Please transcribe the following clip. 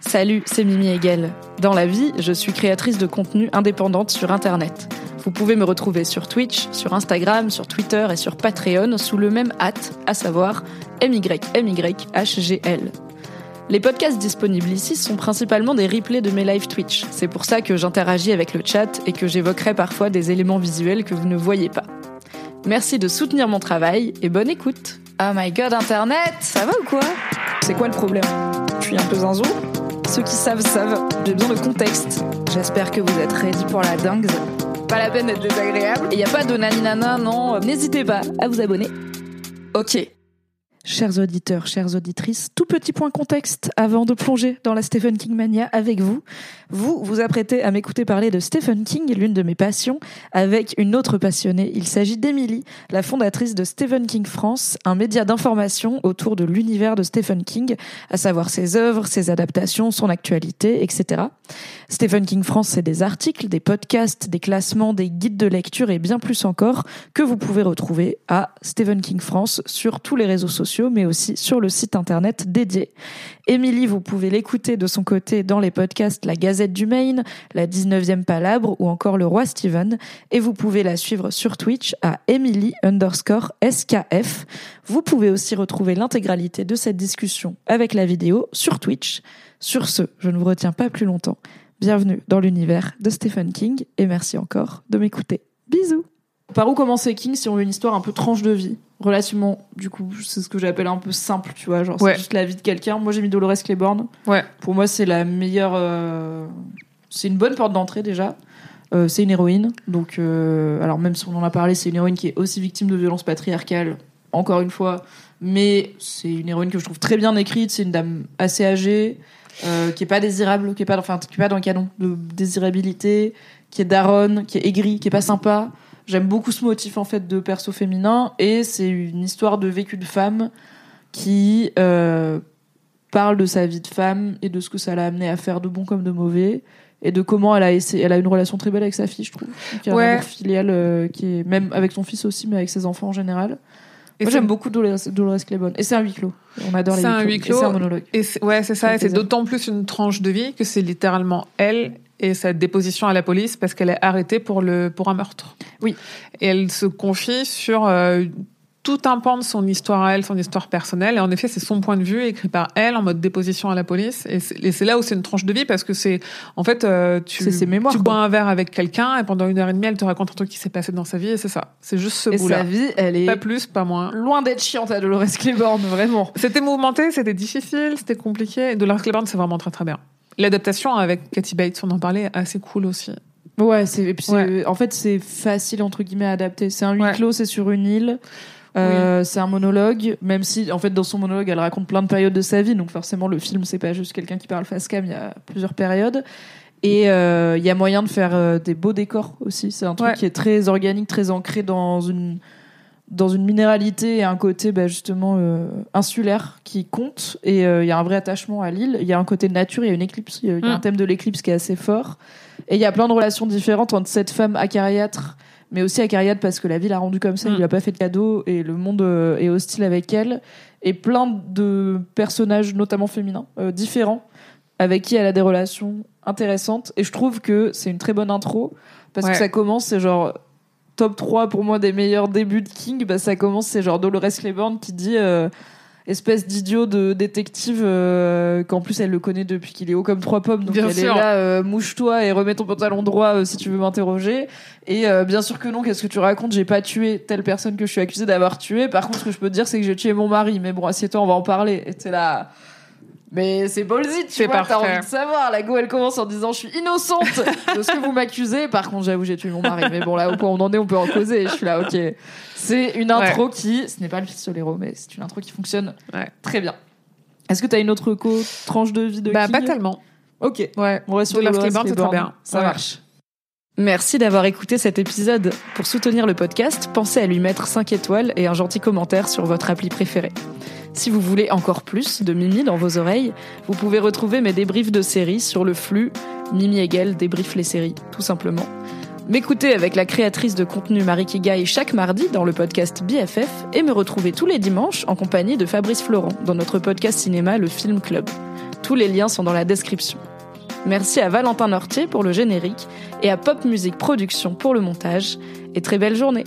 Salut, c'est Mimi Hegel. Dans la vie, je suis créatrice de contenu indépendante sur Internet. Vous pouvez me retrouver sur Twitch, sur Instagram, sur Twitter et sur Patreon sous le même hâte, à savoir MYMYHGL. Les podcasts disponibles ici sont principalement des replays de mes live Twitch. C'est pour ça que j'interagis avec le chat et que j'évoquerai parfois des éléments visuels que vous ne voyez pas. Merci de soutenir mon travail et bonne écoute. Oh my god, Internet, ça va ou quoi? C'est quoi le problème? Je suis un peu zinzou Ceux qui savent savent, j'ai besoin de contexte. J'espère que vous êtes ready pour la dingue. Pas la peine d'être désagréable. Et y a pas de naninana, non. N'hésitez pas à vous abonner. Ok. Chers auditeurs, chères auditrices, tout petit point contexte avant de plonger dans la Stephen King mania avec vous. Vous vous apprêtez à m'écouter parler de Stephen King, l'une de mes passions, avec une autre passionnée. Il s'agit d'Emily, la fondatrice de Stephen King France, un média d'information autour de l'univers de Stephen King, à savoir ses œuvres, ses adaptations, son actualité, etc. Stephen King France, c'est des articles, des podcasts, des classements, des guides de lecture et bien plus encore que vous pouvez retrouver à Stephen King France sur tous les réseaux sociaux, mais aussi sur le site internet dédié. Émilie, vous pouvez l'écouter de son côté dans les podcasts La Gazette du Maine, La 19e Palabre ou encore Le Roi Steven. Et vous pouvez la suivre sur Twitch à Emily underscore SKF. Vous pouvez aussi retrouver l'intégralité de cette discussion avec la vidéo sur Twitch. Sur ce, je ne vous retiens pas plus longtemps. Bienvenue dans l'univers de Stephen King et merci encore de m'écouter. Bisous Par où commencer King si on veut une histoire un peu tranche de vie? Relativement, du coup, c'est ce que j'appelle un peu simple, tu vois, genre Ouais. c'est juste la vie de quelqu'un. Moi j'ai mis Dolores Claiborne. Ouais. Pour moi c'est la meilleure... euh, C'est une bonne porte d'entrée déjà. Euh, c'est une héroïne, donc euh, alors même si on en a parlé, c'est une héroïne qui est aussi victime de violences patriarcales, encore une fois, mais c'est une héroïne que je trouve très bien écrite. C'est une dame assez âgée, euh, qui est pas désirable, qui est pas, enfin, qui est pas dans le canon de désirabilité, qui est daronne, qui est aigrie, qui est pas sympa. J'aime beaucoup ce motif en fait de perso féminin et c'est une histoire de vécu de femme qui euh, parle de sa vie de femme et de ce que ça l'a amené à faire de bon comme de mauvais et de comment elle a essayé, elle a une relation très belle avec sa fille, je trouve, qui a un Ouais. amour filial euh, qui est même avec son fils aussi, mais avec ses enfants en général. Et Moi j'aime beaucoup Dolores, Dolores Claiborne et c'est un huis clos. On adore les C'est un huis huis clos. Et clos. c'est un monologue. Et c'est- ouais, c'est ça. Et c'est d'autant plus une tranche de vie que c'est littéralement elle et sa déposition à la police parce qu'elle est arrêtée pour le pour un meurtre. Oui. Et elle se confie sur euh, tout un pan de son histoire à elle, son histoire personnelle. Et en effet, c'est son point de vue écrit par elle en mode déposition à la police. Et c'est là où c'est une tranche de vie parce que c'est en fait euh, tu C'est ses mémoires, tu quoi. bois un verre avec quelqu'un et pendant une heure et demie, elle te raconte un truc qui s'est passé dans sa vie et c'est ça. C'est juste ce Et bout-là. sa vie, elle est Pas plus, pas moins. loin d'être chiante à Dolores Claiborne, vraiment. C'était mouvementé, c'était difficile, c'était compliqué. Et Dolores Claiborne, c'est vraiment très très bien. L'adaptation avec Kathy Bates, on en parlait, assez cool aussi. Ouais, c'est et puis c'est- Ouais. en fait c'est facile entre guillemets à adapter. C'est un huis Ouais. clos, c'est sur une île. Euh, C'est un monologue, même si en fait dans son monologue elle raconte plein de périodes de sa vie, donc forcément le film c'est pas juste quelqu'un qui parle face cam, il y a plusieurs périodes. Et euh, il y a moyen de faire euh, des beaux décors aussi. C'est un truc Ouais. qui est très organique, très ancré dans une dans une minéralité et un côté bah, justement euh, insulaire qui compte. Et euh, il y a un vrai attachement à l'île. Il y a un côté nature, il y a une éclipse, il y a, il a Mm. un thème de l'éclipse qui est assez fort. Et il y a plein de relations différentes entre cette femme acariâtre, mais aussi acariâtre parce que la vie l'a rendue comme ça, il Mm. lui a pas fait de cadeau et le monde euh, est hostile avec elle. Et plein de personnages, notamment féminins, différents, avec qui elle a des relations intéressantes. Et je trouve que c'est une très bonne intro parce Ouais. que ça commence, c'est genre top 3 pour moi des meilleurs débuts de King. Bah, ça commence, c'est genre Dolores Claiborne qui dit. euh, espèce d'idiot de détective euh, qu'en plus elle le connaît depuis qu'il est haut comme trois pommes donc Bien elle sûr. est là euh, mouche-toi et remets ton pantalon droit euh, si tu veux m'interroger et euh, bien sûr que non qu'est-ce que tu racontes? J'ai pas tué telle personne que je suis accusée d'avoir tué par contre ce que je peux te dire c'est que j'ai tué mon mari mais bon assieds-toi on va en parler et t'es là mais c'est ballsy, tu vois, t'as envie de savoir. La go, elle commence en disant, je suis innocente de ce que vous m'accusez. Par contre, j'avoue, j'ai tué mon mari. Mais bon, là, au point où on en est, on peut en causer. Je suis là, ok. C'est une intro qui, ce n'est pas le fils Solero, mais c'est une intro qui fonctionne Ouais. très bien. Est-ce que t'as une autre co tranche de vie de Bah, King pas tellement. Ok. Ouais. On reste sur Claiborne, c'est très bien. Ça Ouais. marche. Merci d'avoir écouté cet épisode. Pour soutenir le podcast, pensez à lui mettre 5 étoiles et un gentil commentaire sur votre appli préférée. Si vous voulez encore plus de Mimi dans vos oreilles, vous pouvez retrouver mes débriefs de séries sur le flux Mimi Hegel débrief les séries, tout simplement. M'écouter avec la créatrice de contenu Marie Kigai chaque mardi dans le podcast BFF et me retrouver tous les dimanches en compagnie de Fabrice Florent dans notre podcast cinéma Le Film Club. Tous les liens sont dans la description. Merci à Valentin Nortier pour le générique et à Pop Music Production pour le montage. Et très belle journée